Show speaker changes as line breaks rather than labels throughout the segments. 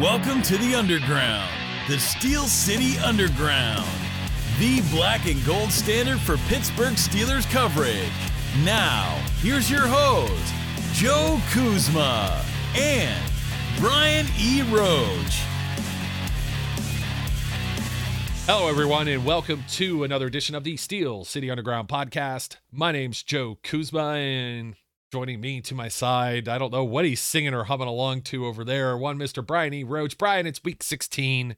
Welcome to the Underground, the Steel City Underground, the black and gold standard for Pittsburgh Steelers coverage. Now, here's your host, Joe Kuzma and Brian E. Roach.
Hello, everyone, and welcome to another edition of the Steel City Underground podcast. My name's Joe Kuzma, and joining me to my side, I don't know what he's singing or humming along to over there. One, Mr. Brian E. Roach. Brian, it's week 16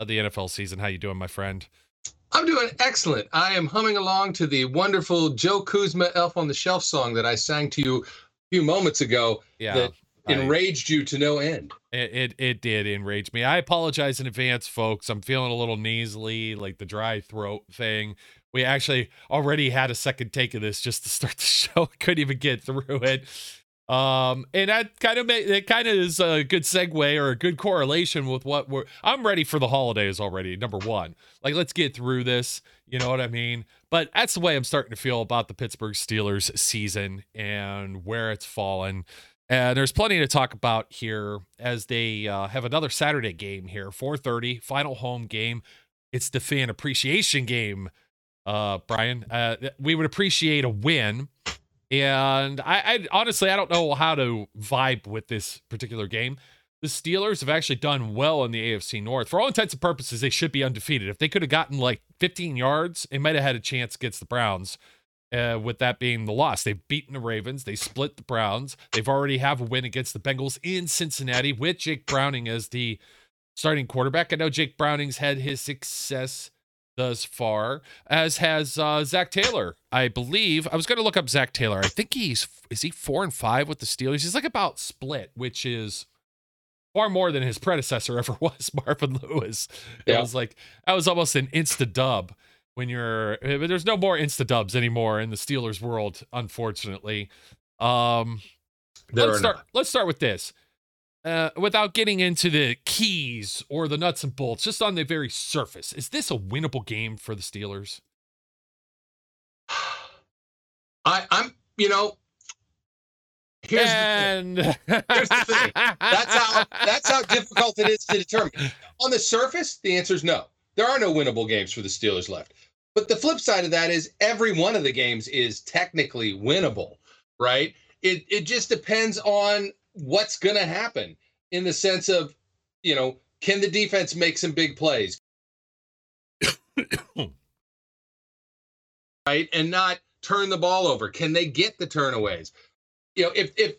of the NFL season. How you doing, my friend?
I'm doing excellent. I am humming along to the wonderful Joe Kuzma Elf on the Shelf song that I sang to you a few moments ago.
Yeah.
That enraged you to no end.
It, it it did enrage me. I apologize in advance, folks. I'm feeling a little nasally, like the dry throat thing. We actually already had a second take of this just to start the show. Couldn't even get through it. Um, and that kind of it kind of is a good segue or a good correlation with what we're. I'm ready for the holidays already. Number one, like let's get through this. You know what I mean? But that's the way I'm starting to feel about the Pittsburgh Steelers season and where it's fallen. And there's plenty to talk about here as they uh, have another Saturday game here, 4:30, final home game. It's the fan appreciation game, uh, Brian. Uh, we would appreciate a win, and I, I honestly I don't know how to vibe with this particular game. The Steelers have actually done well in the AFC North. For all intents and purposes, they should be undefeated. If they could have gotten like 15 yards, they might have had a chance against the Browns uh, with that being the loss. They've beaten the Ravens. They split the Browns. They've already have a win against the Bengals in Cincinnati with Jake Browning as the starting quarterback. I know Jake Browning's had his success thus far, as has uh, Zac Taylor. I believe I was going to look up Zac Taylor. I think he's is he four and five with the Steelers. He's like about split, which is far more than his predecessor ever was, Marvin Lewis. It
Yeah.
was like that was almost an insta dub when you're eh, but there's no more insta dubs anymore in the Steelers world, unfortunately. Um
There
let's start
not.
let's start with this. Uh, without getting into the keys or the nuts and bolts, just on the very surface, is this a winnable game for the Steelers?
I, I'm, you know, here's the thing. Here's the thing. That's how that's how difficult it is to determine. On the surface, the answer is no. There are no winnable games for the Steelers left. But the flip side of that is every one of the games is technically winnable, right? It it just depends on what's going to happen in the sense of, you know, can the defense make some big plays? right? And not turn the ball over. Can they get the turnaways? You know, if if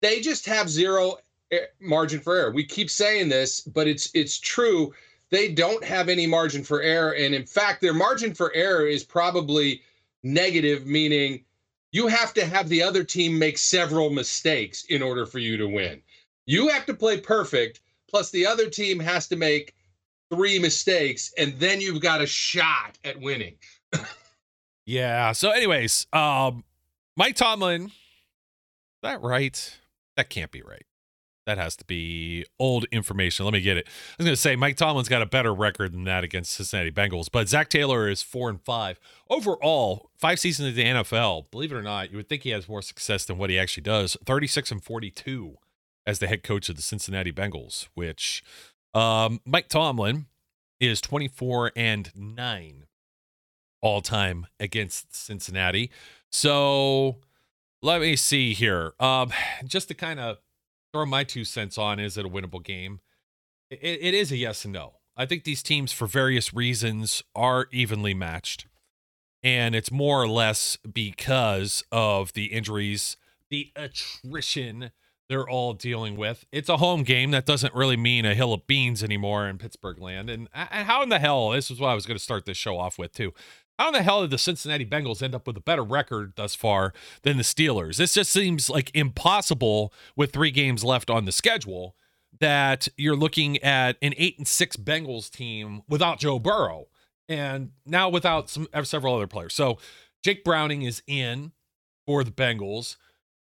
they just have zero eh, margin for error. We keep saying this, but it's it's true. They don't have any margin for error, and in fact, their margin for error is probably negative, meaning you have to have the other team make several mistakes in order for you to win. You have to play perfect, plus the other team has to make three mistakes, and then you've got a shot at winning.
Yeah. So, anyways, um, Mike Tomlin, that right? That can't be right. That has to be old information. Let me get it. I was going to say Mike Tomlin's got a better record than that against Cincinnati Bengals, but Zac Taylor is four and five overall. Five seasons in the NFL. Believe it or not, you would think he has more success than what he actually does. Thirty-six and forty-two as the head coach of the Cincinnati Bengals, which um, Mike Tomlin is twenty-four and nine all time against Cincinnati. So let me see here. Um, just to kind of throw my two cents on is it a winnable game? It, it is a yes and no. I think these teams, for various reasons, are evenly matched. And it's more or less because of the injuries, the attrition they're all dealing with. It's a home game. That doesn't really mean a hill of beans anymore in Pittsburgh land. And, and how in the hell, this is what I was going to start this show off with, too. How in the hell did the Cincinnati Bengals end up with a better record thus far than the Steelers? This just seems like impossible with three games left on the schedule that you're looking at an eight and six Bengals team without Joe Burrow and now without some uh, several other players. So Jake Browning is in for the Bengals.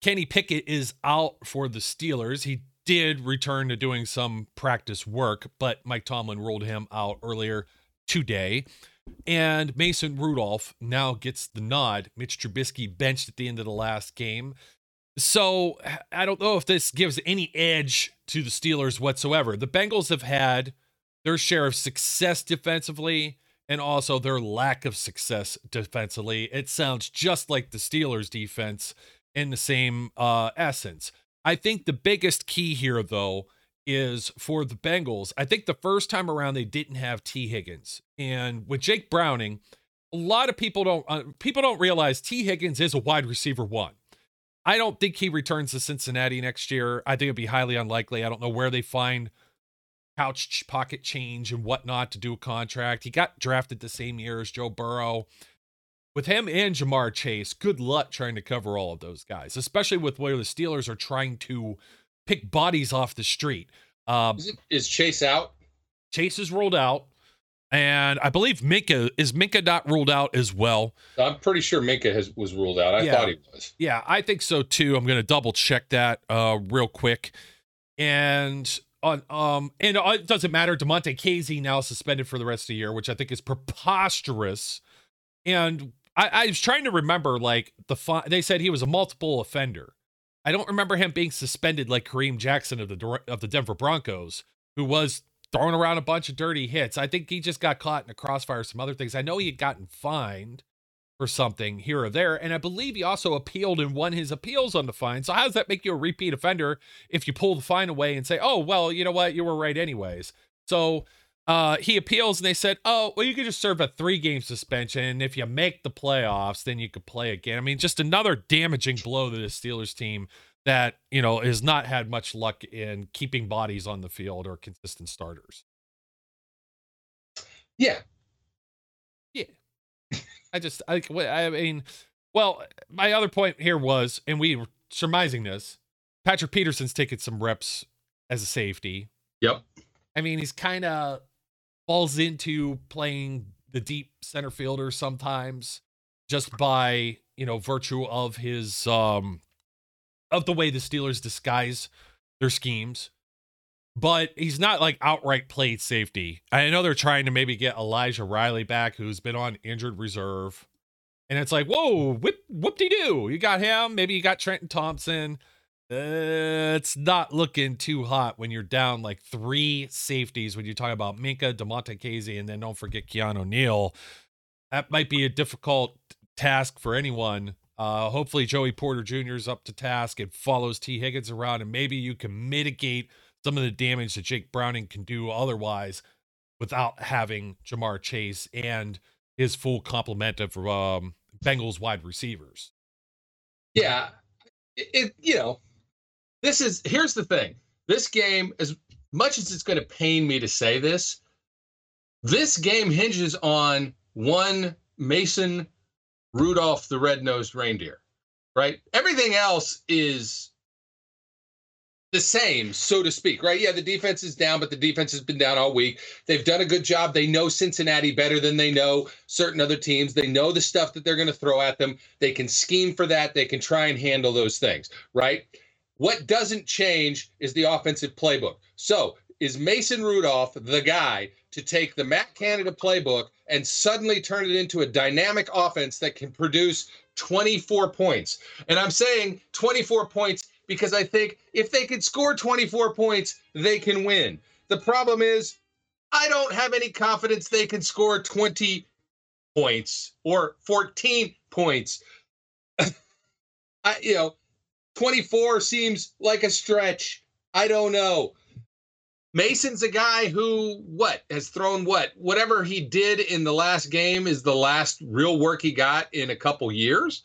Kenny Pickett is out for the Steelers. He did return to doing some practice work, but Mike Tomlin ruled him out earlier today. And Mason Rudolph now gets the nod. Mitch Trubisky benched at the end of the last game. So I don't know if this gives any edge to the Steelers whatsoever. The Bengals have had their share of success defensively and also their lack of success defensively. It sounds just like the Steelers defense in the same uh, essence. I think the biggest key here, though, is for the Bengals. I think the first time around they didn't have Tee Higgins, and with Jake Browning, a lot of people don't uh, people don't realize Tee Higgins is a wide receiver one. I don't think he returns to Cincinnati next year. I think it'd be highly unlikely. I don't know where they find couch pocket change and whatnot to do a contract. He got drafted the same year as Joe Burrow. With him and Ja'Marr Chase, good luck trying to cover all of those guys, especially with where the Steelers are trying to pick bodies off the street.
Um, is, it, is Chase out?
Chase is ruled out. And I believe Minkah is Minkah not ruled out as well.
I'm pretty sure Minkah has was ruled out. I yeah. thought he was.
Yeah, I think so too. I'm going to double check that uh, real quick. And on um and it doesn't matter. Damontae Kazee now suspended for the rest of the year, which I think is preposterous. And I, I was trying to remember like the fi- they said he was a multiple offender. I don't remember him being suspended like Kareem Jackson of the of the Denver Broncos, who was throwing around a bunch of dirty hits. I think he just got caught in a crossfire, some other things. I know he had gotten fined for something here or there, and I believe he also appealed and won his appeals on the fine. So how does that make you a repeat offender if you pull the fine away and say, "Oh, well, you know what, you were right anyways"? So uh, he appeals and they said, "Oh, well, you could just serve a three-game suspension, and if you make the playoffs, then you could play again." I mean, just another damaging blow to the Steelers team that you know has not had much luck in keeping bodies on the field or consistent starters.
Yeah,
yeah. I just I I mean, well, my other point here was, and we were surmising this. Patrick Peterson's taking some reps as a safety.
Yep.
I mean, he's kind of falls into playing the deep center fielder sometimes just by you know virtue of his um of the way the Steelers disguise their schemes. But he's not like outright played safety. I know they're trying to maybe get Elijah Riley back, who's been on injured reserve. And it's like, whoa, whoop, whoop de doo. You got him. Maybe you got Trenton Thompson. It's not looking too hot when you're down like three safeties when you talk about Minkah, Damontae Kazee, and then don't forget Keanu Neal. That might be a difficult task for anyone uh, hopefully, Joey Porter Jr. is up to task and follows Tee Higgins around, and maybe you can mitigate some of the damage that Jake Browning can do otherwise without having Ja'Marr Chase and his full complement of um, Bengals wide receivers.
Yeah, it, it you know, this is here's the thing. This game, as much as it's going to pain me to say this, this game hinges on one Mason Rudolph the red-nosed reindeer, right? Everything else is the same, so to speak, right? Yeah, the defense is down, but the defense has been down all week. They've done a good job. They know Cincinnati better than they know certain other teams. They know the stuff that they're going to throw at them. They can scheme for that. They can try and handle those things, right? What doesn't change is the offensive playbook. So, is Mason Rudolph the guy to take the Matt Canada playbook and suddenly turn it into a dynamic offense that can produce 24 points. And I'm saying 24 points because I think if they could score 24 points, they can win. The problem is, I don't have any confidence they can score 20 points or 14 points. I, you know, 24 seems like a stretch. I don't know. Mason's a guy who what has thrown what whatever he did in the last game is the last real work he got in a couple years.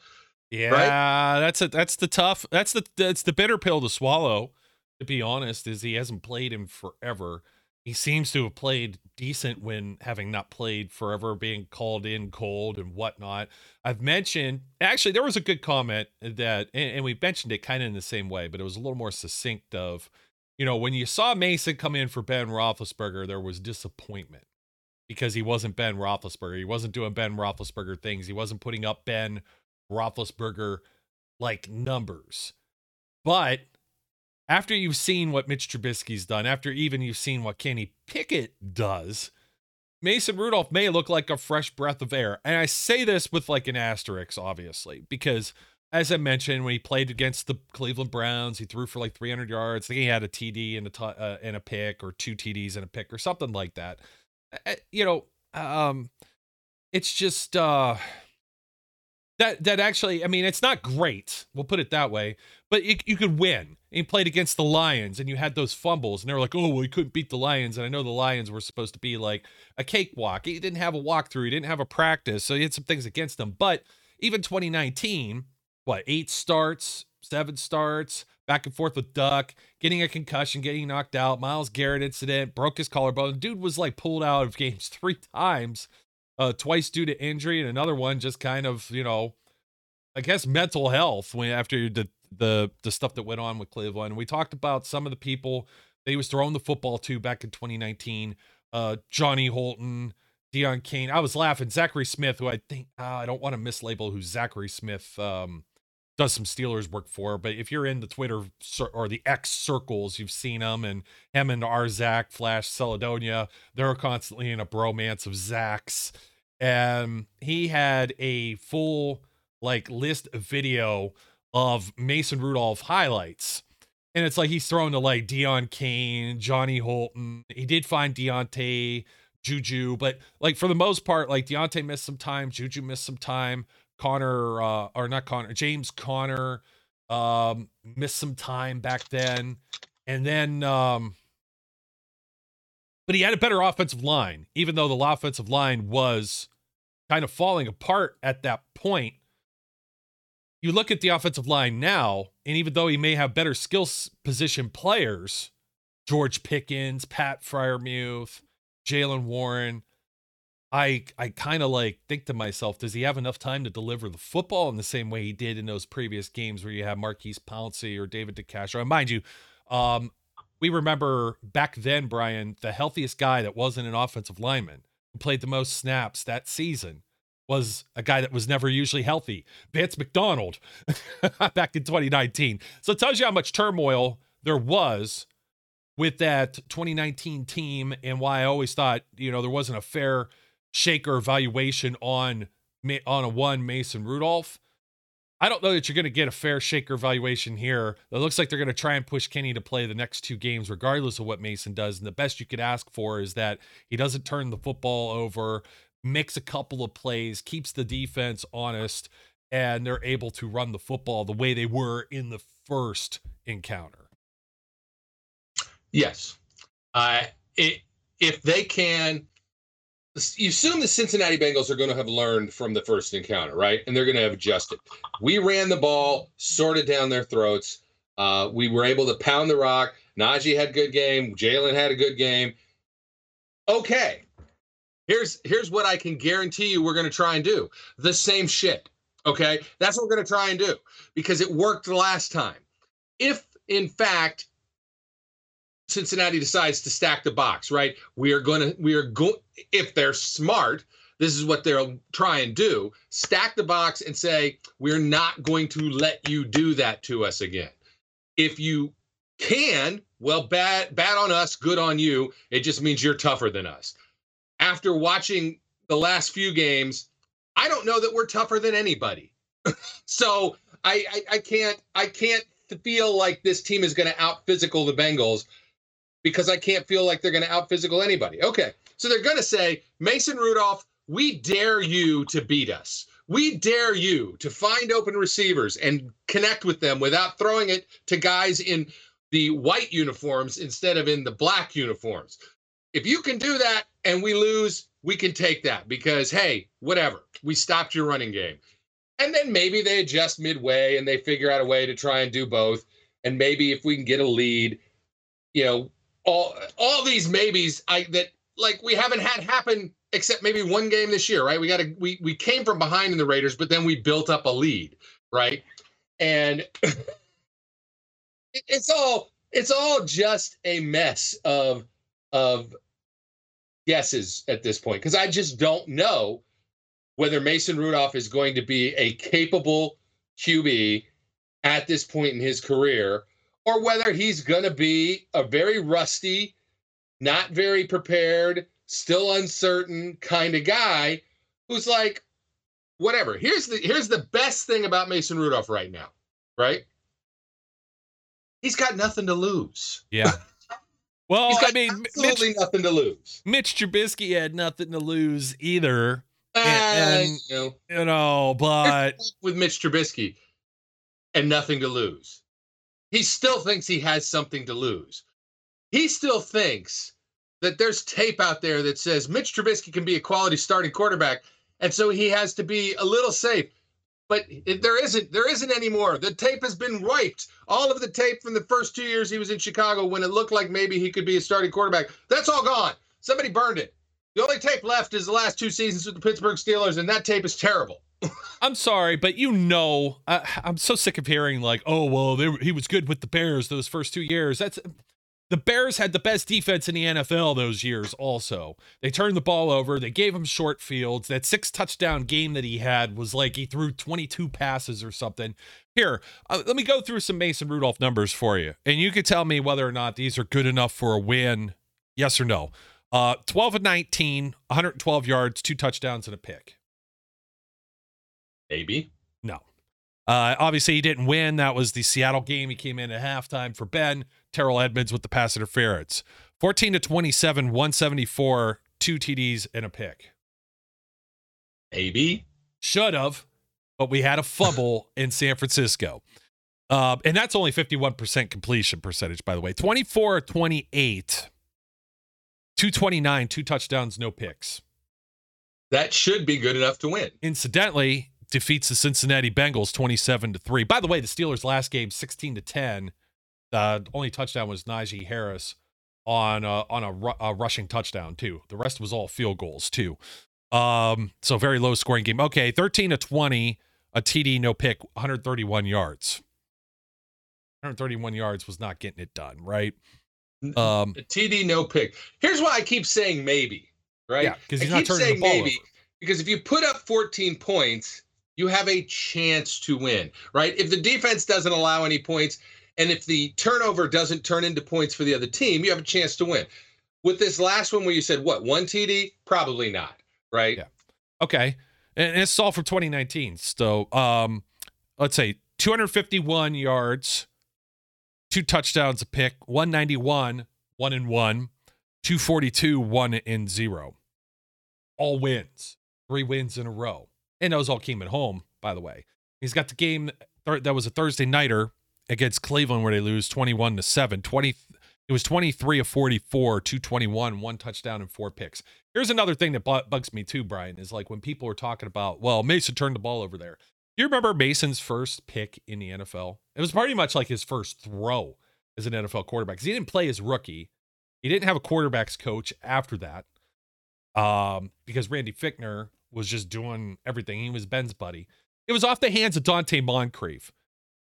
Yeah, right? that's a that's the tough that's the that's the bitter pill to swallow. To be honest, is he hasn't played him forever. He seems to have played decent when having not played forever, being called in cold and whatnot. I've mentioned actually there was a good comment that, and, and we mentioned it kind of in the same way, but it was a little more succinct of you know, when you saw Mason come in for Ben Roethlisberger, there was disappointment because he wasn't Ben Roethlisberger. He wasn't doing Ben Roethlisberger things. He wasn't putting up Ben Roethlisberger like numbers. But after you've seen what Mitch Trubisky's done, after even you've seen what Kenny Pickett does, Mason Rudolph may look like a fresh breath of air. And I say this with like an asterisk, obviously, because as I mentioned, when he played against the Cleveland Browns, he threw for like 300 yards. I think he had a TD and a t- uh, and a pick, or two TDs and a pick, or something like that. Uh, you know, um, it's just uh, that that actually, I mean, it's not great. We'll put it that way, but you, you could win. He played against the Lions, and you had those fumbles, and they were like, "Oh, well, he couldn't beat the Lions." And I know the Lions were supposed to be like a cakewalk. He didn't have a walkthrough. He didn't have a practice, so he had some things against him. But even 2019 what eight starts, seven starts, back and forth with Duck, getting a concussion, getting knocked out, Myles Garrett incident, broke his collarbone. Dude was like pulled out of games three times, uh, twice due to injury, and another one just kind of, you know, I guess mental health when after the the the stuff that went on with Cleveland. We talked about some of the people they was throwing the football to back in 2019. Uh, Johnny Holton, Deon Cain. I was laughing. Zachary Smith, who I think uh, I don't want to mislabel who Zachary Smith um, does some Steelers work for. But if you're in the Twitter or the X circles, you've seen him and him and our Zach Flash Celedonia. They're constantly in a bromance of Zach's. And he had a full like list video of Mason Rudolph highlights. And it's like he's throwing to like Deon Cain, Johnny Holton. He did find Diontae, Juju, but like for the most part, like Diontae missed some time, Juju missed some time. Connor uh, or not Connor, James Connor um, missed some time back then, and then um, but he had a better offensive line, even though the offensive line was kind of falling apart at that point. You look at the offensive line now, and even though he may have better skill position players, George Pickens, Pat Freiermuth, Jaylen Warren, I I kind of like think to myself, does he have enough time to deliver the football in the same way he did in those previous games where you have Maurkice Pouncey or David DeCastro? And mind you, um, we remember back then, Brian, the healthiest guy that wasn't an offensive lineman who played the most snaps that season was a guy that was never usually healthy, Vance McDonald, back in 2019. So it tells you how much turmoil there was with that 2019 team and why I always thought, you know, there wasn't a fair shaker valuation on on a one Mason Rudolph. I don't know that you're going to get a fair shaker valuation here. It looks like they're going to try and push Kenny to play the next two games, regardless of what Mason does. And the best you could ask for is that he doesn't turn the football over, makes a couple of plays, keeps the defense honest, and they're able to run the football the way they were in the first encounter.
Yes. Uh, it, if they can you assume the Cincinnati Bengals are going to have learned from the first encounter, right? And they're going to have adjusted. We ran the ball, sort sorted down their throats. Uh, we were able to pound the rock. Najee had a good game. Jaylen had a good game. Okay. Here's here's what I can guarantee you we're going to try and do. The same shit. Okay? That's what we're going to try and do because it worked the last time. If in fact Cincinnati decides to stack the box, right? We are going to, we are going, if they're smart, this is what they'll try and do stack the box and say, we're not going to let you do that to us again. If you can, well, bad, bad on us, good on you. It just means you're tougher than us. After watching the last few games, I don't know that we're tougher than anybody. so I, I, I can't, I can't feel like this team is going to out physical the Bengals because I can't feel like they're going to out physical anybody. Okay. So they're going to say, Mason Rudolph, we dare you to beat us. We dare you to find open receivers and connect with them without throwing it to guys in the white uniforms instead of in the black uniforms. If you can do that and we lose, we can take that because, hey, whatever, we stopped your running game. And then maybe they adjust midway and they figure out a way to try and do both. And maybe if we can get a lead, you know, all all these maybes I that like we haven't had happen except maybe one game this year, right? We got to we we came from behind in the Raiders, but then we built up a lead, right? And it's all it's all just a mess of of guesses at this point because I just don't know whether Mason Rudolph is going to be a capable QB at this point in his career or whether he's going to be a very rusty, not very prepared, still uncertain kind of guy who's like, whatever. Here's the here's the best thing about Mason Rudolph right now, right? He's got nothing to lose.
Yeah. Well,
He's got
I mean,
absolutely
Mitch,
nothing to lose.
Mitch Trubisky had nothing to lose either,
And, ah,
and-
you know,
you know, but
with Mitch Trubisky and nothing to lose. He still thinks he has something to lose. He still thinks that there's tape out there that says Mitch Trubisky can be a quality starting quarterback, and so he has to be a little safe. But there isn't. There isn't anymore. The tape has been wiped. All of the tape from the first two years he was in Chicago, when it looked like maybe he could be a starting quarterback, that's all gone. Somebody burned it. The only tape left is the last two seasons with the Pittsburgh Steelers, and that tape is terrible.
I'm sorry, but you know, I, I'm so sick of hearing like, oh well, they, he was good with the Bears those first two years. That's the Bears had the best defense in the NFL those years. Also, they turned the ball over. They gave him short fields. That six touchdown game that he had was like he threw 22 passes or something. Here, uh, let me go through some Mason Rudolph numbers for you, and you can tell me whether or not these are good enough for a win. Yes or no? Uh, 12 and 19, 112 yards, two touchdowns, and a pick.
Maybe.
No. Uh, obviously, he didn't win. That was the Seattle game. He came in at halftime for Ben. Terrell Edmunds with the pass interference. 14 to 27, 174, two TDs and a pick.
Maybe.
Should have, but we had a fumble in San Francisco. Uh, and that's only 51% completion percentage, by the way. 24 28, 229, two touchdowns, no picks.
That should be good enough to win.
incidentally defeats the Cincinnati Bengals 27 to 3. By the way, the Steelers last game 16 to 10. The only touchdown was Najee Harris on uh, on a, ru- a rushing touchdown too. The rest was all field goals too. Um so very low scoring game. Okay, 13 to 20, a TD no pick, 131 yards. 131 yards was not getting it done, right? Um
A TD no pick. Here's why I keep saying maybe, right?
yeah, cuz
I
he's not
keep
turning the
saying
ball
maybe
over.
because if you put up 14 points, you have a chance to win, right? If the defense doesn't allow any points and if the turnover doesn't turn into points for the other team, you have a chance to win. With this last one where you said what, one TD? Probably not, right?
Yeah. Okay. And it's all for 2019. So, um, let's say 251 yards, two touchdowns, a pick, 191, one and one, 242, one and zero. All wins, three wins in a row. And those all came at home, by the way. He's got the game that was a Thursday nighter against Cleveland where they lose 21 to 7. 20 it was 23 of 44, 221, one touchdown and four picks. Here's another thing that bu- bugs me too, Brian, is like when people are talking about, well, Mason turned the ball over there. Do you remember Mason's first pick in the NFL? It was pretty much like his first throw as an NFL quarterback because he didn't play as rookie. He didn't have a quarterbacks coach after that um, because Randy Fichtner was just doing everything. He was Ben's buddy. It was off the hands of Donte Moncrief.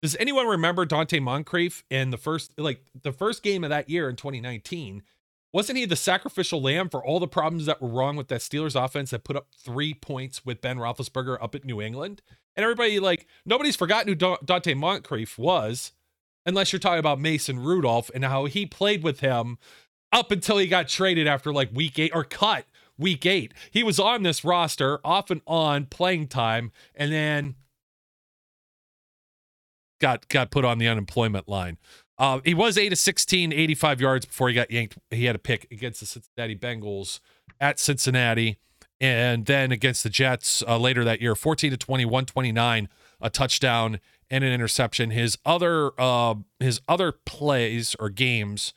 Does anyone remember Donte Moncrief in the first, like the first game of that year in 2019? Wasn't he the sacrificial lamb for all the problems that were wrong with that Steelers offense that put up three points with Ben Roethlisberger up at New England? And everybody, like, nobody's forgotten who Da- Donte Moncrief was, unless you're talking about Mason Rudolph and how he played with him up until he got traded after like week eight or cut week eight. He was on this roster off and on playing time and then got got put on the unemployment line. Uh, he was 8 to 16, 85 yards before he got yanked. He had a pick against the Cincinnati Bengals at Cincinnati and then against the Jets uh, later that year, 14 to 20, 129, a touchdown and an interception. His other uh, his other plays or games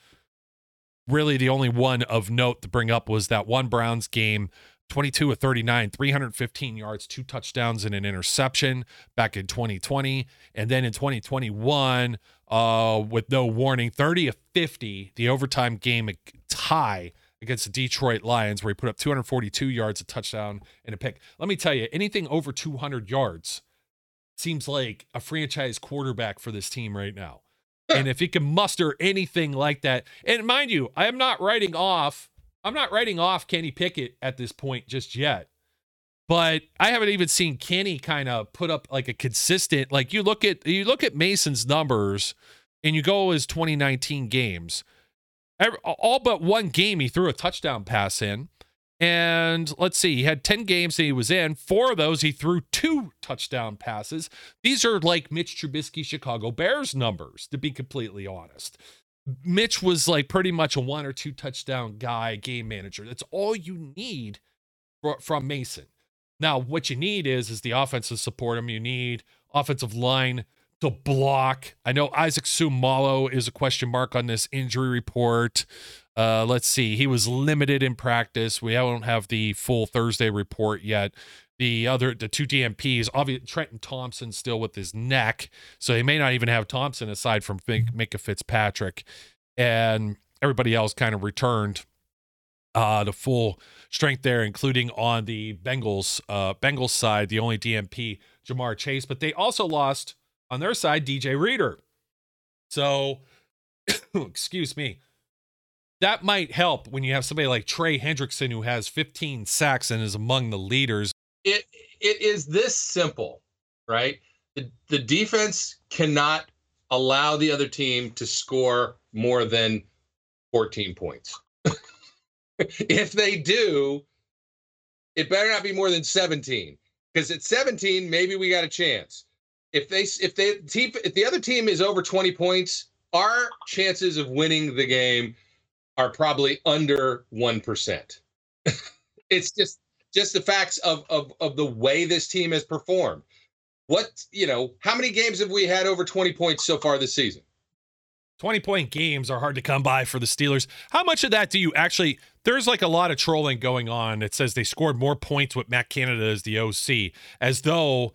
really the only one of note to bring up was that one Browns game 22 of 39 315 yards two touchdowns and an interception back in 2020 and then in 2021 uh with no warning 30 of 50 the overtime game tie against the Detroit Lions where he put up 242 yards a touchdown and a pick. Let me tell you anything over 200 yards seems like a franchise quarterback for this team right now and if he can muster anything like that, and mind you, I am not writing off, I'm not writing off Kenny Pickett at this point just yet. But I haven't even seen Kenny kind of put up like a consistent, like you look at you look at Mason's numbers and you go his 2019 games. Every, all but one game he threw a touchdown pass in. And let's see, he had 10 games that he was in. Four of those, he threw two touchdown passes. These are like Mitch Trubisky Chicago Bears numbers, to be completely honest. Mitch was like pretty much a one or two touchdown guy, game manager. That's all you need for, from Mason. Now, what you need is is the offensive support him. You need offensive line to block. I know Isaac Seumalo is a question mark on this injury report. Uh, let's see. He was limited in practice. We don't have the full Thursday report yet. The other, the two DNPs, obviously Trenton Thompson still with his neck, so he may not even have Thompson aside from Minkah Fitzpatrick, and everybody else kind of returned uh, the full strength there, including on the Bengals uh, Bengals side, the only DNP Ja'Marr Chase, but they also lost on their side DJ Reader. So, excuse me that might help when you have somebody like Trey Hendrickson who has 15 sacks and is among the leaders.
It it is this simple, right? The, the defense cannot allow the other team to score more than 14 points. if they do, it better not be more than 17 because at 17 maybe we got a chance. If they if they if the other team is over 20 points, our chances of winning the game are probably under 1%. it's just just the facts of, of of the way this team has performed. What, you know, how many games have we had over 20 points so far this season?
20 point games are hard to come by for the Steelers. How much of that do you actually there's like a lot of trolling going on. It says they scored more points with Matt Canada as the OC, as though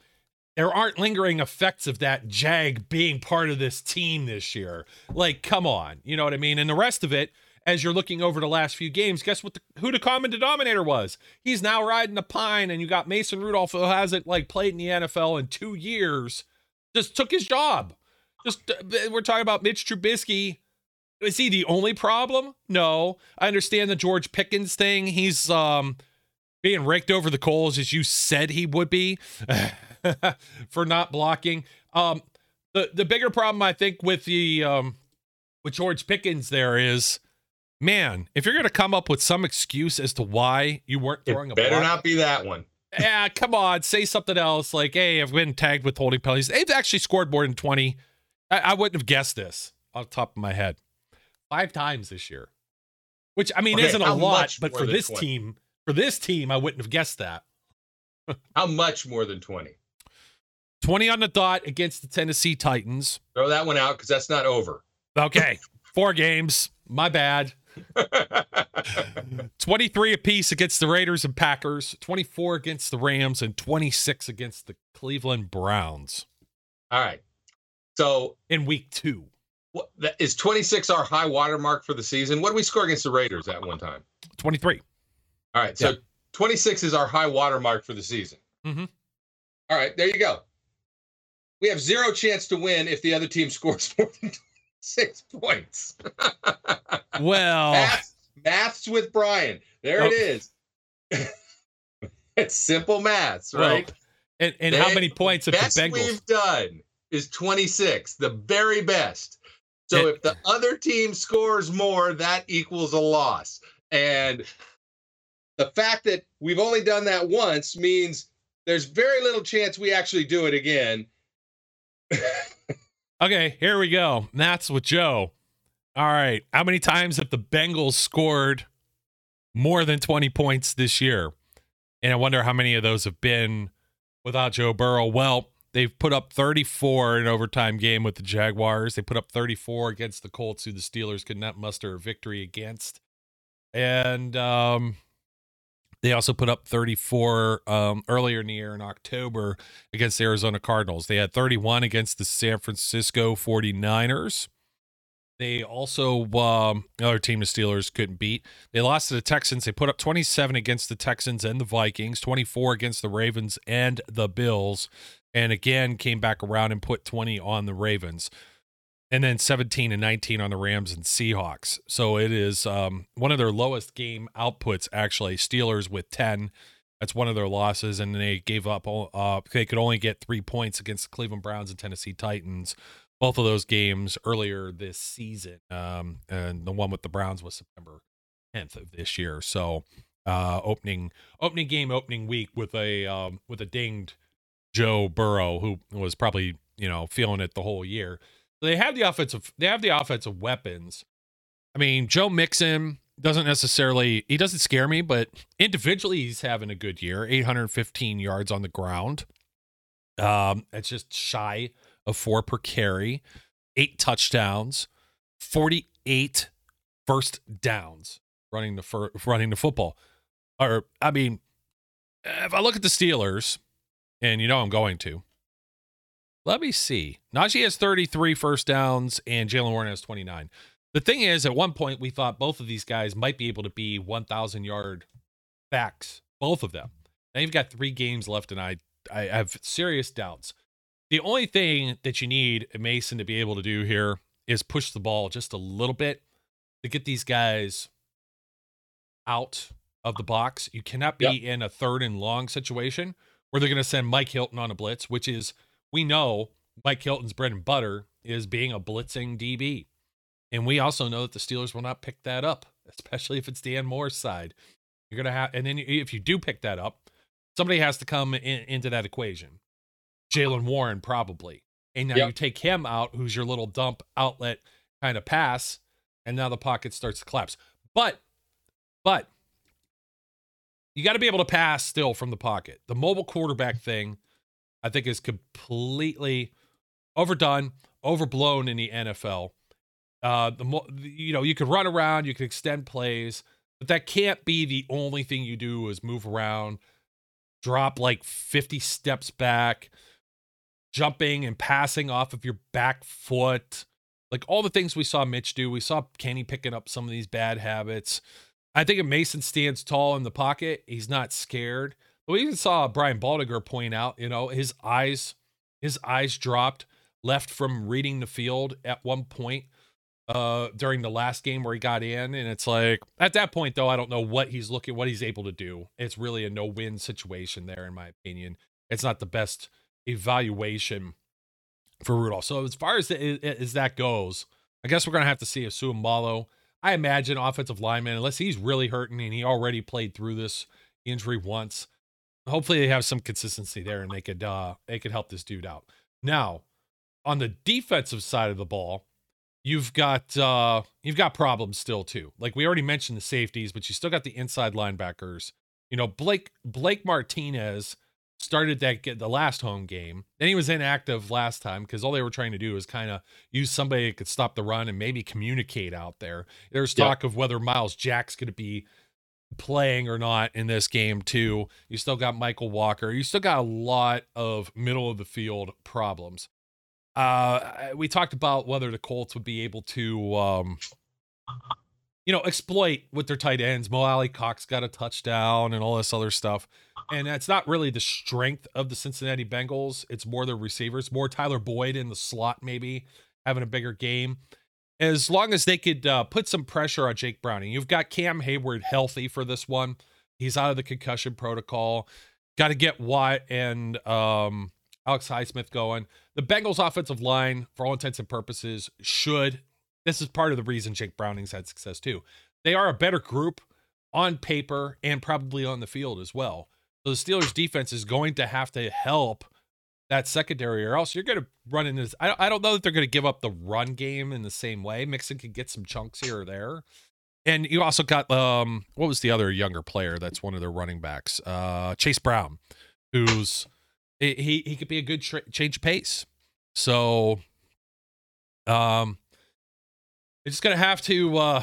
there aren't lingering effects of that Jag being part of this team this year. Like, come on. You know what I mean? And the rest of it, as you're looking over the last few games, guess what? The, who the common denominator was? He's now riding a pine, and you got Mason Rudolph, who hasn't like played in the NFL in two years, just took his job. Just uh, we're talking about Mitch Trubisky. Is he the only problem? No. I understand the George Pickens thing. He's um being raked over the coals as you said he would be for not blocking. Um the the bigger problem I think with the um with George Pickens there is man, if you're going to come up with some excuse as to why you weren't throwing
it
a
better
block,
not be that one.
Yeah, come on, say something else. Like, hey, I've been tagged with holding penalties. They've actually scored more than 20. I, I wouldn't have guessed this off the top of my head. Five times this year. Which I mean
Okay,
isn't a lot, but for this
20?
team, for this team, I wouldn't have guessed that.
How much more than 20?
20 on the dot against the Tennessee Titans.
Throw that one out because that's not over.
Okay. Four games. My bad. 23 apiece against the Raiders and Packers, 24 against the Rams, and 26 against the Cleveland Browns
All right. So
in week two.
what, that, is 26 our high water mark for the season? What did we score against the Raiders at one time?
23.
All right. So
Yeah.
26 is our high water mark for the season.
Mhm.
All right. There you go. We have zero chance to win if the other team scores more than six points.
Well,
Maths, maths with Brian. There
Oh.
it is. it's simple maths,
Well,
right?
and, and how many points have the
best
Bengals?
we've done is 26, the very best. So
It-
if the other team scores more, that equals a loss. And the fact that we've only done that once means there's very little chance we actually do it again.
Okay, here we go. Maths with Joe. All right. How many times have the Bengals scored more than 20 points this year? And I wonder how many of those have been without Joe Burrow. Well, they've put up 34 in overtime game with the Jaguars. They put up 34 against the Colts, who the Steelers could not muster a victory against. And um, they also put up 34 um, earlier in the year in October against the Arizona Cardinals. They had 31 against the San Francisco 49ers. They also, um, another team the Steelers couldn't beat. They lost to the Texans. They put up 27 against the Texans and the Vikings, 24 against the Ravens and the Bills, and again came back around and put 20 on the Ravens. And then 17 and 19 on the Rams and Seahawks. So it is um, one of their lowest game outputs, actually. Steelers with 10. That's one of their losses. And they gave up, uh, they could only get three points against the Cleveland Browns and Tennessee Titans both of those games earlier this season. Um, and the one with the Browns was September 10th of this year. So uh, opening opening game, opening week with a um, with a dinged Joe Burrow who was probably you know feeling it the whole year. They have the offensive they have the offensive weapons. I mean, Joe Mixon doesn't necessarily he doesn't scare me, but individually he's having a good year. 815 yards on the ground. Um, it's just shy of four per carry, eight touchdowns, 48 first downs running the fir- running the football. Or I mean, if I look at the Steelers, and you know I'm going to. Let me see. Najee has 33 first downs, and Jaylen Warren has 29. The thing is, at one point, we thought both of these guys might be able to be 1,000 yard backs, both of them. Now you've got three games left, and I, I have serious doubts. The only thing that you need Mason to be able to do here is push the ball just a little bit to get these guys out of the box. You cannot be yep. in a third and long situation where they're going to send Mike Hilton on a blitz, which is, we know Mike Hilton's bread and butter is being a blitzing DB. And we also know that the Steelers will not pick that up, especially if it's Dan Moore's side. You're going to have, and then if you do pick that up, somebody has to come in, into that equation. Jaylen Warren, probably. And now yep. you take him out, who's your little dump outlet kind of pass, and now the pocket starts to collapse. But, but, you got to be able to pass still from the pocket. The mobile quarterback thing, I think, is completely overdone, overblown in the NFL. Uh, the mo- you know you can run around, you can extend plays, but that can't be the only thing you do is move around, drop like 50 steps back, jumping and passing off of your back foot. Like all the things we saw Mitch do, we saw Kenny picking up some of these bad habits. I think if Mason stands tall in the pocket, he's not scared. We even saw Brian Baldinger point out, you know, his eyes, his eyes dropped, left from reading the field at one point uh during the last game where he got in and it's like at that point though i don't know what he's looking what he's able to do it's really a no-win situation there in my opinion it's not the best evaluation for rudolph so as far as, as that goes i guess we're gonna have to see a Seumalo. i imagine offensive lineman unless he's really hurting and he already played through this injury once hopefully they have some consistency there and they could uh they could help this dude out now on the defensive side of the ball you've got uh you've got problems still too. Like we already mentioned the safeties, but you still got the inside linebackers. You know, Blake Blake Martinez started that the last home game. Then he was inactive last time because all they were trying to do is kind of use somebody that could stop the run and maybe communicate out there. There's talk yep. of whether Myles Jack's going to be playing or not in this game too. You still got Mykal Walker. You still got a lot of middle of the field problems. Uh, we talked about whether the Colts would be able to, um, you know, exploit with their tight ends. Mo Alie-Cox got a touchdown and all this other stuff. And that's not really the strength of the Cincinnati Bengals. It's more their receivers, more Tyler Boyd in the slot, maybe having a bigger game. As long as they could uh, put some pressure on Jake Browning, you've got Cam Heyward healthy for this one. He's out of the concussion protocol. Got to get Watt and um, Alex Highsmith going. The Bengals offensive line, for all intents and purposes, should. This is part of the reason Jake Browning's had success too. They are a better group on paper and probably on the field as well. So the Steelers defense is going to have to help that secondary, or else you're going to run into this. I, I don't know that they're going to give up the run game in the same way. Mixon could get some chunks here or there. And you also got um what was the other younger player that's one of their running backs? Uh Chase Brown, who's he he could be a good tra- change pace. So, um, it's just gonna have to. uh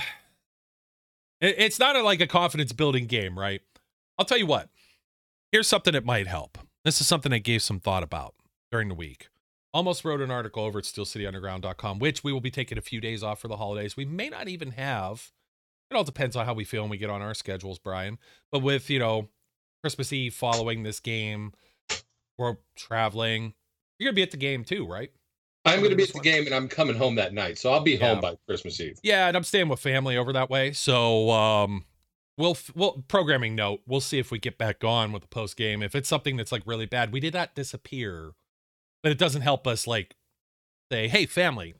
it, It's not a, like a confidence building game, right? I'll tell you what. Here's something that might help. This is something I gave some thought about during the week. Almost wrote an article over at steelcityunderground.com, which we will be taking a few days off for the holidays. We may not even have. It all depends on how we feel and we get on our schedules, Brian. But with you know Christmas Eve following this game, we're traveling. You're gonna be at the game too, right?
I'm going to be at the game and I'm coming home that night. So I'll be home by Christmas Eve.
Yeah, and I'm staying with family over that way. So um we'll we'll programming note, we'll see if we get back on with the post game. If it's something that's like really bad, we did not disappear. But it doesn't help us like say, "Hey family,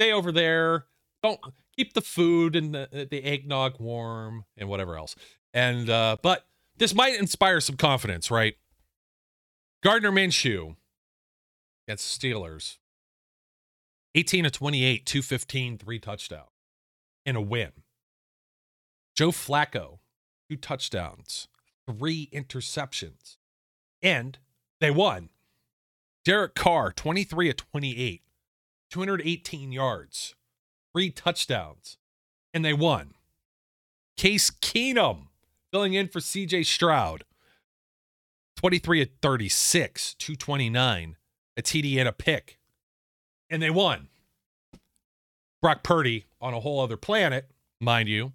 stay over there. Don't keep the food and the the eggnog warm and whatever else." And uh, but this might inspire some confidence, right? Gardner Minshew against Steelers. 18 to 28, 215, three touchdowns, and a win. Joe Flacco, two touchdowns, three interceptions, and they won. Derek Carr, 23 of 28, 218 yards, three touchdowns, and they won. Case Keenum, filling in for CJ Stroud, 23 at 36, 229, a TD and a pick, and they won. Brock Purdy on a whole other planet, mind you,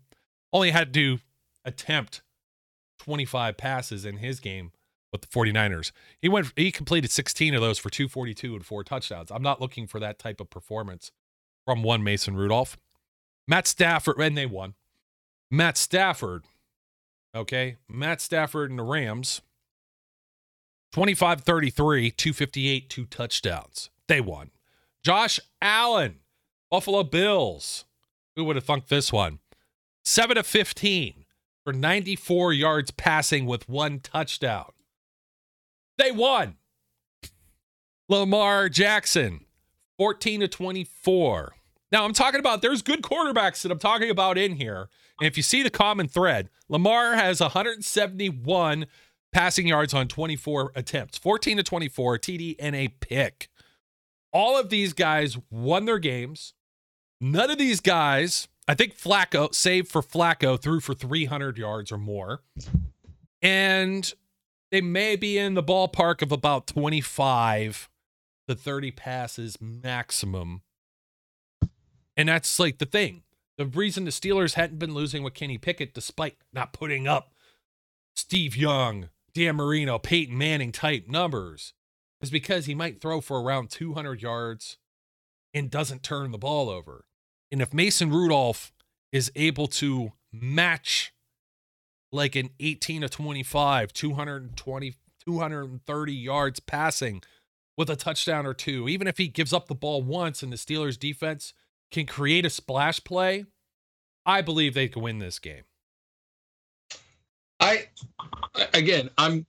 only had to attempt 25 passes in his game with the 49ers. He went he completed 16 of those for 242 and four touchdowns. I'm not looking for that type of performance from one Mason Rudolph. Matt Stafford and they won. Matt Stafford, okay? Matt Stafford and the Rams 25 33, 258, two touchdowns. They won. Josh Allen, Buffalo Bills. Who would have thunk this one? 7 of 15 for 94 yards passing with one touchdown. They won. Lamar Jackson, 14 to 24. Now I'm talking about there's good quarterbacks that I'm talking about in here. And if you see the common thread, Lamar has 171 passing yards on 24 attempts, 14 to 24, TD and a pick. All of these guys won their games. None of these guys, I think Flacco, save for Flacco, threw for 300 yards or more. And they may be in the ballpark of about 25 to 30 passes maximum. And that's like the thing. The reason the Steelers hadn't been losing with Kenny Pickett, despite not putting up Steve Young, Dan Marino, Peyton Manning type numbers is because he might throw for around 200 yards and doesn't turn the ball over. And if Mason Rudolph is able to match like an 18 to 25, 220, 230 yards passing with a touchdown or two, even if he gives up the ball once and the Steelers defense can create a splash play, I believe they can win this game.
I again, I'm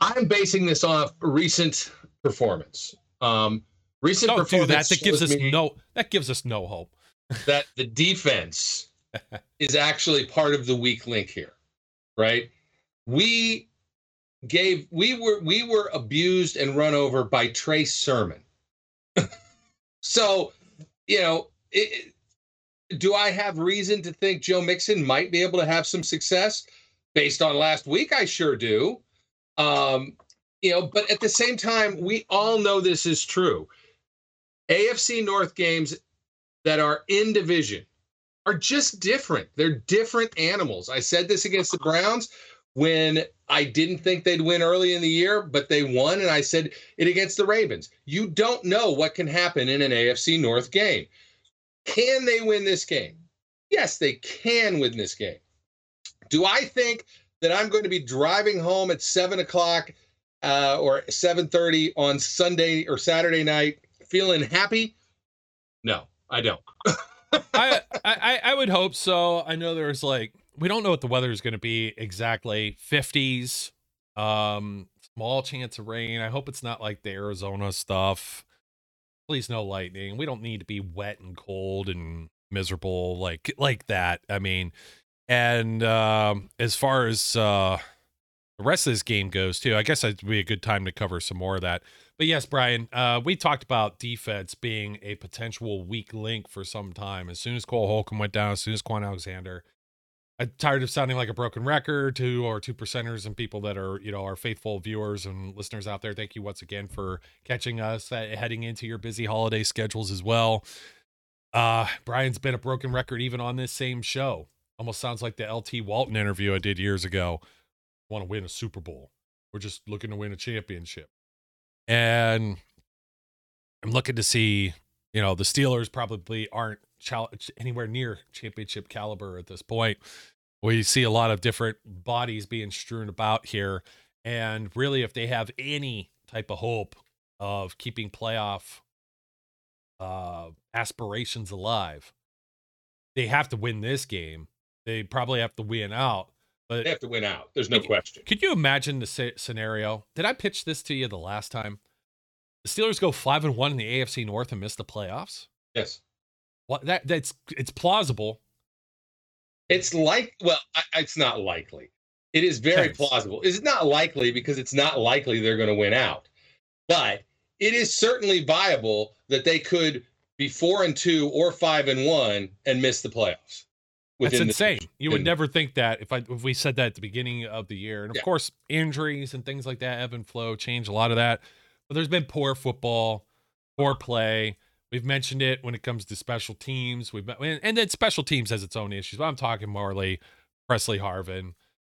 I'm basing this off recent performance. Um, recent
Don't do
performance
that. That gives us
me
no. That gives us no hope.
That the defense is actually part of the weak link here, right? We gave we were we were abused and run over by Trey Sermon. so, you know, it, do I have reason to think Joe Mixon might be able to have some success? based on last week i sure do um you know but at the same time we all know this is true afc north games that are in division are just different. They're different animals. I said this against the browns when i didn't think they'd win early in the year but they won and i said it against the ravens. You don't know what can happen in an afc north game. Can they win this game? Yes they can win this game. Do I think that I'm going to be driving home at seven o'clock uh, or seven thirty on Sunday or Saturday night feeling happy? No, I don't.
I, I I would hope so. I know there's like we don't know what the weather is going to be exactly. 50s, um, small chance of rain. I hope it's not like the Arizona stuff. Please no lightning. We don't need to be wet and cold and miserable like like that. I mean, and um, as far as uh, the rest of this game goes, too, I guess it'd be a good time to cover some more of that. But yes, Brian, uh, we talked about defense being a potential weak link for some time. As soon as Cole Holcomb went down, as soon as Kwon Alexander, I'm tired of sounding like a broken record to our two percenters and people that are, you know, our faithful viewers and listeners out there. Thank you once again for catching us uh, heading into your busy holiday schedules as well. Uh, Brian's been a broken record even on this same show. Almost sounds like the LT Walton interview I did years ago. Want to win a Super Bowl. We're just looking to win a championship. And I'm looking to see, you know, the Steelers probably aren't anywhere near championship caliber at this point. We see a lot of different bodies being strewn about here. And really, if they have any type of hope of keeping playoff uh, aspirations alive, they have to win this game they probably have to win out. But
They have to win out. There's no question.
could you imagine the scenario? Did I pitch this to you the last time? The Steelers go five and one in the AFC North and miss the playoffs.
Yes.
What that that's it's plausible.
It's like, well, I, it's not likely. It is very
Depends.
plausible. It's not likely because it's not likely they're going to win out. But it is certainly viable that they could be four and two or five and one and miss the playoffs.
That's insane. You would never think that if I if we said that at the beginning of the year. And of
Yeah.
course, injuries and things like that, ebb and flow, change a lot of that. But there's been poor football, poor play. We've mentioned it when it comes to special teams. We've and and then special teams has its own issues. But I'm talking Marley, Pressley Harvin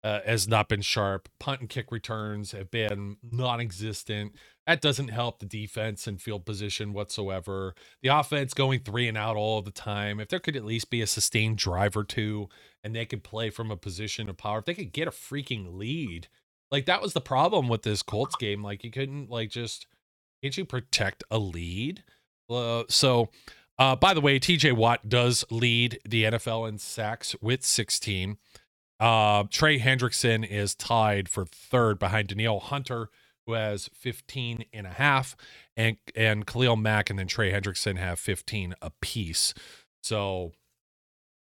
uh, has not been sharp. Punt and kick returns have been non-existent. That doesn't help the defense and field position whatsoever. The offense going three and out all the time. If there could at least be a sustained drive or two, and they could play from a position of power, if they could get a freaking lead, like that was the problem with this Colts game. Like you couldn't like just can't you protect a lead? Uh, so, uh, by the way, T.J. Watt does lead the NFL in sacks with 16. Uh, Trey Hendrickson is tied for third behind Danielle Hunter, who has 15 and a half, and and Khalil Mack and then Trey Hendrickson have 15 apiece. So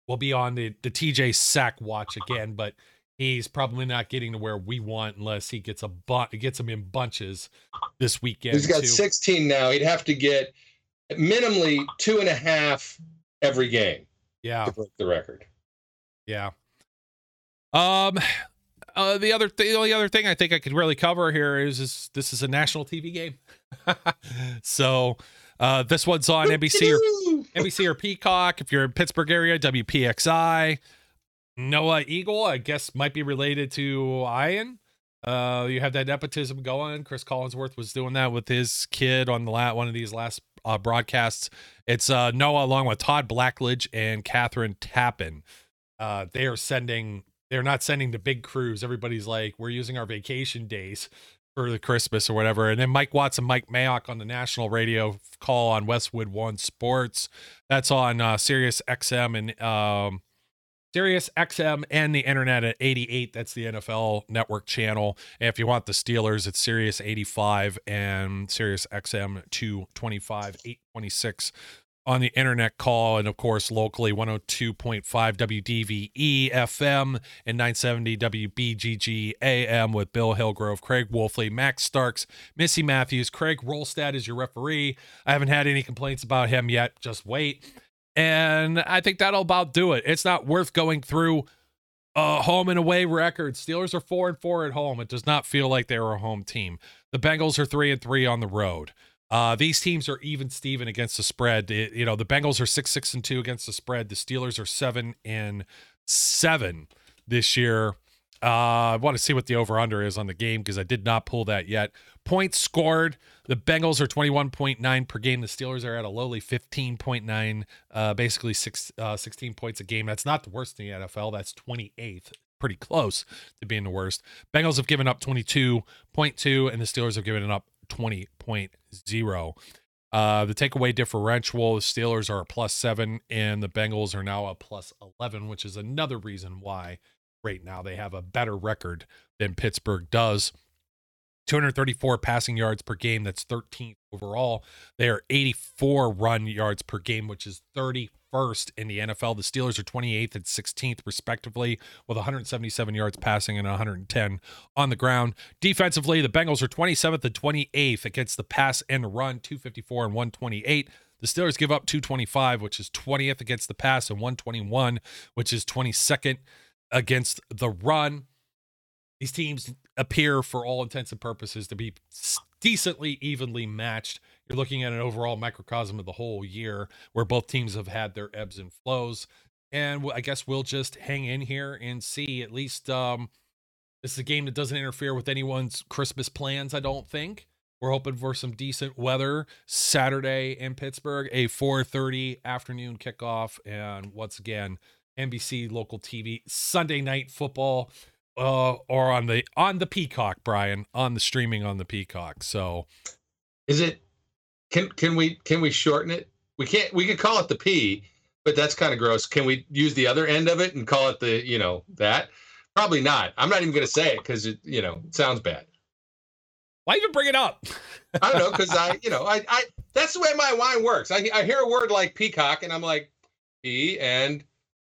we'll be on the the TJ sack watch again, but he's probably not getting to where we want unless he gets a bu- gets him in bunches this weekend.
He's got
too.
16 now. He'd have to get minimally two and a half every game
Yeah,
to break the record.
yeah. Um, uh, the other th- the only other thing I think I could really cover here is, is this is a national TV game, so uh, this one's on NBC or NBC or Peacock. If you're in Pittsburgh area, WPXI. Noah Eagle, I guess, might be related to Ian. Uh, you have that nepotism going. Cris Collinsworth was doing that with his kid on the la- one of these last uh, broadcasts. It's uh, Noah along with Todd Blackledge and Kathryn Tappen. Uh, they are sending. They're not sending the big crews. Everybody's like, we're using our vacation days for the Christmas or whatever. And then Mike Watts and Mike Mayock on the national radio call on Westwood One Sports. That's on uh, Sirius XM and um, Sirius XM and the internet at 88. That's the NFL network channel. And if you want the Steelers, it's Sirius 85 and Sirius XM 225, 826 on the internet call. And of course, locally 102.5 WDVE FM and 970 WBGG AM with Bill Hillgrove, Craig Wolfley, Max Starks, Missy Matthews, Craig Wrolstad is your referee. I haven't had any complaints about him yet. Just wait. And I think that'll about do it. It's not worth going through a home and away record. Steelers are four and four at home. It does not feel like they're a home team. The Bengals are three and three on the road. Uh, these teams are even Steven against the spread. It- you know, the Bengals are six, six, and two against the spread. The Steelers are seven and seven this year. Uh, I want to see what the over under is on the game because I did not pull that yet. Points scored. The Bengals are 21.9 per game. The Steelers are at a lowly 15.9, uh, basically six, uh, 16 points a game. That's not the worst in the NFL. That's 28th. Pretty close to being the worst. Bengals have given up 22.2, and the Steelers have given it up 20.0. Uh, the takeaway differential, the Steelers are a plus seven, and the Bengals are now a plus 11, which is another reason why right now they have a better record than Pittsburgh does. 234 passing yards per game. That's 13th overall. They are 84 run yards per game, which is 31st in the NFL. The Steelers are 28th and 16th, respectively, with 177 yards passing and 110 on the ground. Defensively, the Bengals are 27th and 28th against the pass and run, 254 and 128. The Steelers give up 225, which is 20th against the pass, and 121, which is 22nd against the run. These teams appear, for all intents and purposes, to be decently evenly matched. You're looking at an overall microcosm of the whole year where both teams have had their ebbs and flows. And I guess we'll just hang in here and see. At least um, this is a game that doesn't interfere with anyone's Christmas plans, I don't think. We're hoping for some decent weather Saturday in Pittsburgh, a 4:30 afternoon kickoff, and once again, NBC local TV Sunday night football uh, or on the on the Peacock, Brian, on the streaming on the Peacock. So
Is it? Can can we can we shorten it? We can't. We could call it the P, but that's kind of gross. Can we use the other end of it and call it the you know that? Probably not. I'm not even going to say it because it, you know, sounds bad.
Why even bring it up?
I don't know because I, you know, I, I that's the way my mind works. I, I hear a word like peacock and I'm like, p and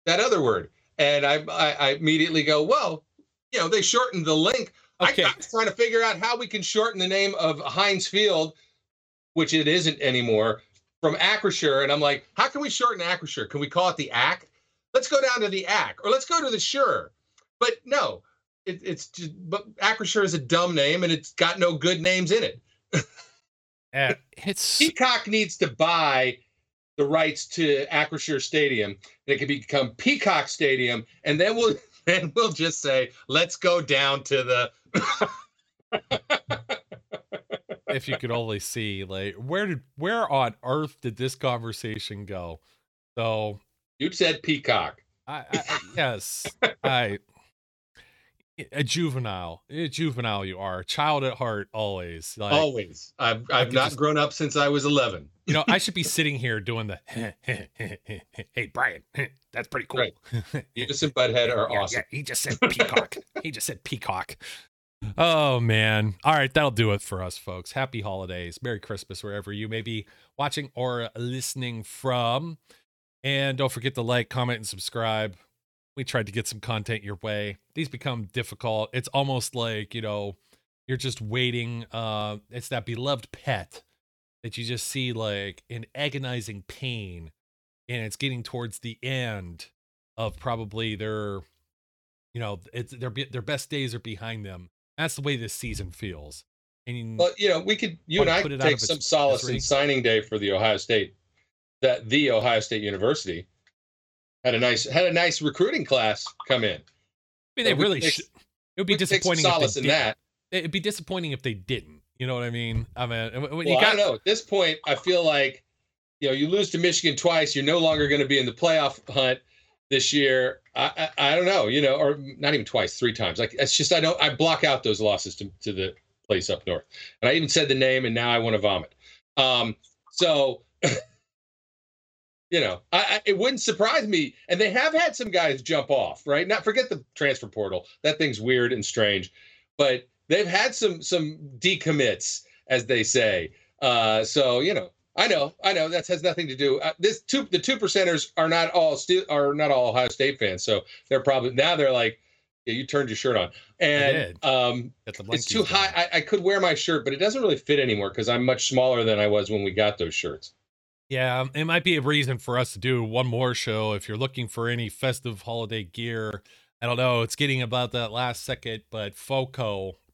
that other word, and I, I, I immediately go, well, you know, they shortened the link.
Okay.
I, I was trying to figure out how we can shorten the name of Heinz Field, which it isn't anymore, from Acrisure. And I'm like, how can we shorten Acrisure? Can we call it the ACK? Let's go down to the ACK, or let's go to the Sure. But no, it, it's just, but Acrisure is a dumb name, and it's got no good names in it.
Uh, it's
Peacock needs to buy the rights to Acrisure Stadium, and it can become Peacock Stadium, and then we'll then we'll just say, let's go down to the.
if you could only see like where did where on earth did this conversation go? So
you said Peacock.
I, I yes, I a juvenile, a juvenile you are, child at heart always. Like
Always. I've I've not
just-
grown up since I was 11.
You know, I should be sitting here doing the hey Brian, that's pretty cool.
Right. Beavis and Butthead are
Yeah,
awesome.
yeah, he just said peacock. he just said peacock. Oh man. All right, that'll do it for us folks. Happy holidays. Merry Christmas wherever you may be watching or listening from. And don't forget to like, comment and subscribe. We tried to get some content your way. These become difficult. It's almost like, you know, you're just waiting uh it's that beloved pet that you just see like an agonizing pain and it's getting towards the end of probably their you know it's their their best days are behind them that's the way this season feels and
But you know, we could you and I could take
of its
some solace
misery.
in signing day for the Ohio State. That the Ohio State University had a nice had a nice recruiting class come in.
i mean they really should it would be
some
disappointing if they
in
did
that.
it'd be disappointing if they didn't you know what i mean i mean
Well,
you
I
got
don't know. At this point, I feel like you know you lose to Michigan twice. You're no longer going to be in the playoff hunt this year. I, I I don't know. You know, or not even twice, three times. Like it's just I don't. I block out those losses to to the place up north. And I even said the name, and now I want to vomit. Um. So. You know, I, I it wouldn't surprise me, and they have had some guys jump off, right? Not forget the transfer portal. That thing's weird and strange, but they've had some some decommits, as they say. Uh, so you know, I know, I know that has nothing to do. Uh, this two, the two percenters are not all still are not all Ohio State fans, so they're probably now they're like, yeah, you turned your shirt on, and um, it's too high. I, I could wear my shirt, but it doesn't really fit anymore because I'm much smaller than I was when we got those shirts.
Yeah, it might be a reason for us to do one more show if you're looking for any festive holiday gear. I don't know, it's getting about that last second, but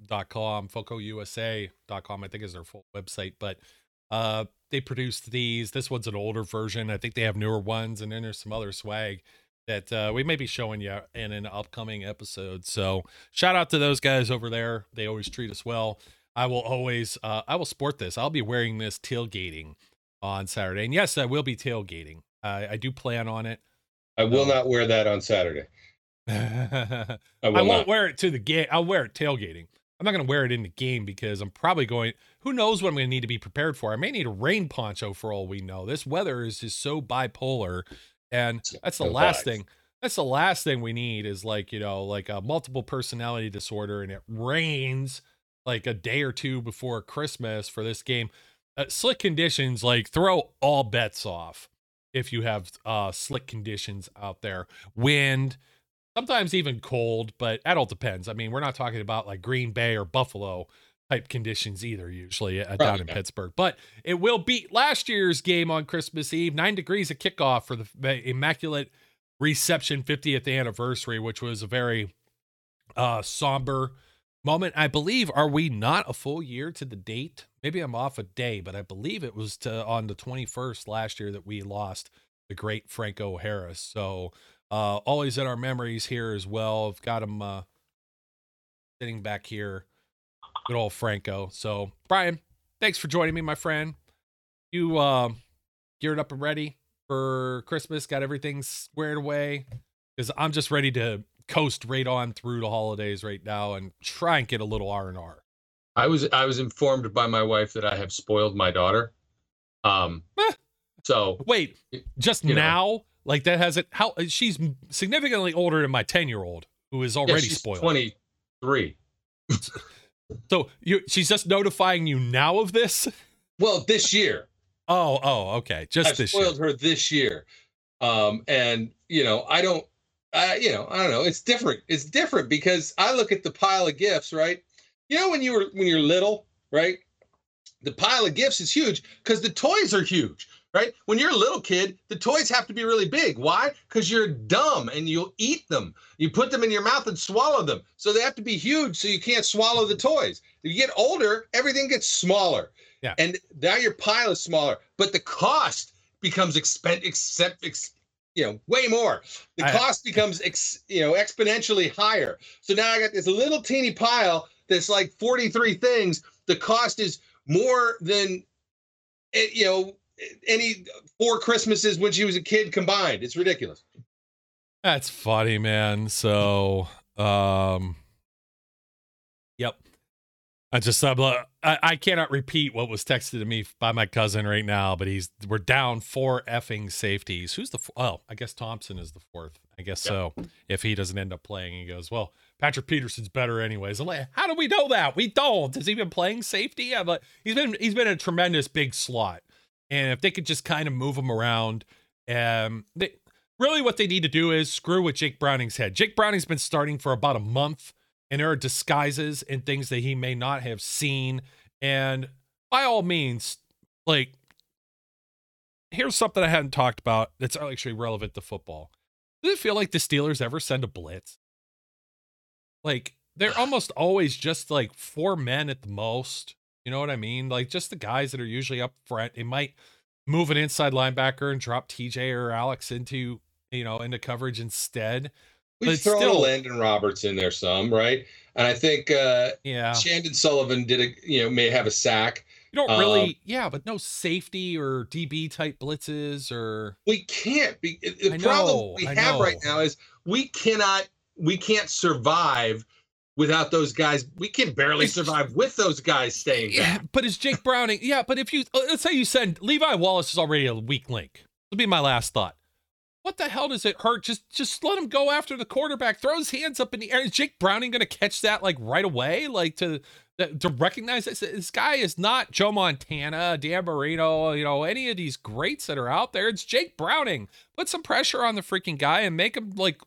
Foco.com, FocoUSA.com, I think is their full website, but uh they produced these. This one's an older version. I think they have newer ones, and then there's some other swag that uh, we may be showing you in an upcoming episode. So shout out to those guys over there. They always treat us well. I will always uh I will sport this. I'll be wearing this tailgating on Saturday. And yes, I will be tailgating. I I do plan on it.
I will
Oh.
not wear that on Saturday.
I
will I
won't
not.
wear it to the game. I'll wear it tailgating. I'm not going to wear it in the game because I'm probably going. Who knows what I'm going to need to be prepared for? I may need a rain poncho for all we know. This weather is just so bipolar, and that's the
No
last
vibes.
thing. That's the last thing we need is like you know like a multiple personality disorder, and it rains like a day or two before Christmas for this game. Uh, slick conditions like throw all bets off if you have uh slick conditions out there. Wind, sometimes even cold, but that all depends. I mean, we're not talking about like Green Bay or Buffalo type conditions either, usually uh, down in
not.
Pittsburgh. But it will beat last year's game on Christmas Eve, nine degrees of kickoff for the the Immaculate Reception 50th anniversary, which was a very uh somber moment. I believe, are we not a full year to the date? Maybe I'm off a day, but I believe it was to on the 21st last year that we lost the great Franco Harris. So uh always in our memories here as well. I've got him uh sitting back here. Good old Franco. So Brian, thanks for joining me, my friend. You uh geared up and ready for Christmas, got everything squared away. Because I'm just ready to coast right on through the holidays right now and try and get a little R and R.
I was I was informed by my wife that I have spoiled my daughter. Um,
Eh.
so
Wait, just
now know.
Like that hasn't how she's significantly older than my 10 year old who is
Yeah,
already
she's
spoiled.
23.
So you, she's just notifying you now of this.
Well, this year.
Oh, oh, okay, just
I've
this year.
spoiled her this year. Um, and you know, I don't I you know, I don't know. It's different. It's different because I look at the pile of gifts, right? You know, when you were when you're little, right? The pile of gifts is huge because the toys are huge, right? When you're a little kid, the toys have to be really big. Why? Because you're dumb and you'll eat them. You put them in your mouth and swallow them. So they have to be huge so you can't swallow the toys. If you get older, everything gets smaller.
Yeah.
And now your pile is smaller, but the cost becomes expen except ex, you know way more. The
I-
cost becomes ex, you know exponentially higher. So now I got this little teeny pile that's like 43 things. The cost is more than eh, you know any four Christmases when she was a kid combined. It's ridiculous.
That's funny, man. So, um, yep. I just I'm, uh, I, I cannot repeat what was texted to me by my cousin right now, but he's we're down four effing safeties. Who's the f- oh? I guess Thompson is the fourth. I guess so. If he doesn't end up playing, he goes well. Patrick Peterson's better anyways. I'm like, how do we know that? We don't. Has he been playing safety? I'm like, he's been he's been a tremendous big slot, and if they could just kind of move him around, um, they really what they need to do is screw with Jake Browning's head. Jake Browning's been starting for about a month, and there are disguises and things that he may not have seen. And by all means, like, here's something I hadn't talked about that's actually relevant to football. Does it feel like the Steelers ever send a blitz? Like, they're almost always just like four men at the most. You know what I mean? Like, just the guys that are usually up front. They might move an inside linebacker and drop TJ or Alex into you know into coverage instead. But
We've
it's still-
Landon Roberts in there some, right? And I think uh,
Yeah,
Chandon Sullivan did a you know may have a sack.
you don't
um,
really. yeah, but no safety or DB type blitzes or
We can't be the
I
problem
know,
we
I
have right now is we cannot we can't survive without those guys. We can barely survive with those guys staying
yeah.
back.
But is Jake Browning? Yeah, but if you uh, let's say you send Levi Wallace is already a weak link. That'll be my last thought. What the hell does it hurt? Just just let him go after the quarterback. Throw his hands up in the air. Is Jake Browning going to catch that like right away? Like to to recognize this? This guy is not Joe Montana, Dan Marino, you know, any of these greats that are out there. It's Jake Browning. Put some pressure on the freaking guy and make him like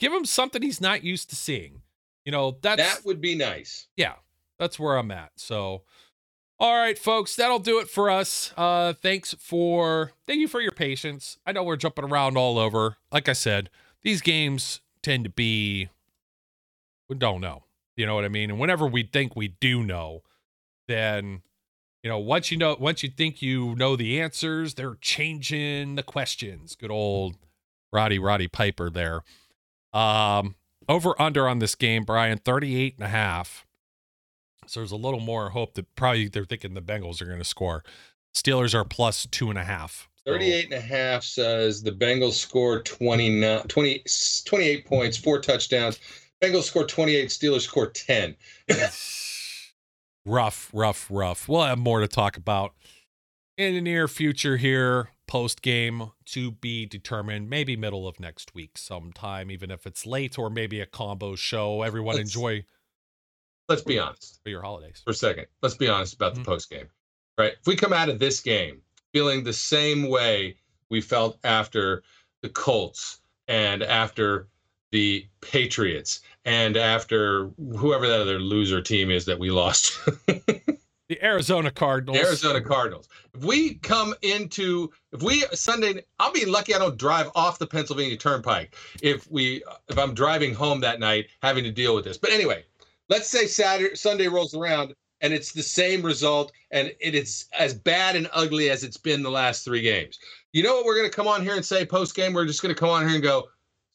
give him something he's not used to seeing. You know, that's
That would be nice.
yeah, that's where I'm at. So, all right, folks, that'll do it for us. Uh, thanks for thank you for your patience. I know we're jumping around all over. Like I said, these games tend to be we don't know. You know what I mean? And whenever we think we do know, then you know once you know once you think you know the answers, they're changing the questions. Good old Roddy Roddy Piper there. Um, over under on this game, Brian, 38 and a half. So there's a little more hope that probably they're thinking the Bengals are going to score. Steelers are plus two and a half. So-
38 and a half says the Bengals scored 29, 20, 28 points, four touchdowns. Bengals score 28, Steelers score 10.
rough, rough, rough. We'll have more to talk about in the near future here, post game to be determined, maybe middle of next week sometime, even if it's late or maybe a combo show. Everyone
Let's-
enjoy
Let's be honest
for your holidays.
for a second. Let's be honest about the mm-hmm. post game, right? If we come out of this game feeling the same way we felt after the Colts and after the Patriots and after whoever that other loser team is that we lost,
The Arizona Cardinals.
Arizona Cardinals. If we come into, if we Sunday, I'll be lucky I don't drive off the Pennsylvania Turnpike if we, if I'm driving home that night having to deal with this. But anyway, let's say Saturday, Sunday rolls around and it's the same result and it is as bad and ugly as it's been the last three games. You know what we're going to come on here and say post game? We're just going to come on here and go,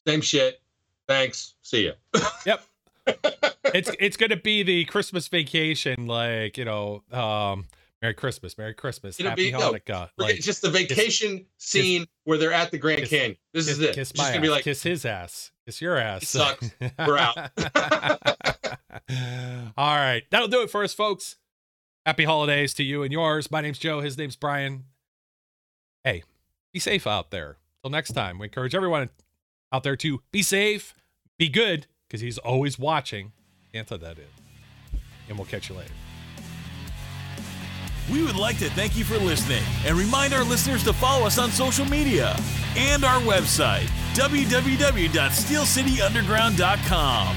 same shit. Thanks. See ya.
Yep. It's it's gonna be the Christmas vacation, like you know, um, Merry Christmas, Merry Christmas,
It'll
Happy
be-
Hanukkah.
Forget-
like,
just the vacation scene where they're at the Grand
kiss-
Canyon. This
kiss,
is it.
Kiss my
just
ass,
gonna be like,
kiss his ass, kiss your ass.
sucks. We're out.
All right, that'll do it for us, folks. Happy holidays to you and yours. My name's Joe. His name's Brian. Hey, be safe out there. Till next time, we encourage everyone out there to be safe, be good, because he's always watching. Throw that in. And we'll catch you later.
We would like to thank you for listening and remind our listeners to follow us on social media and our website, www.steelcityunderground.com.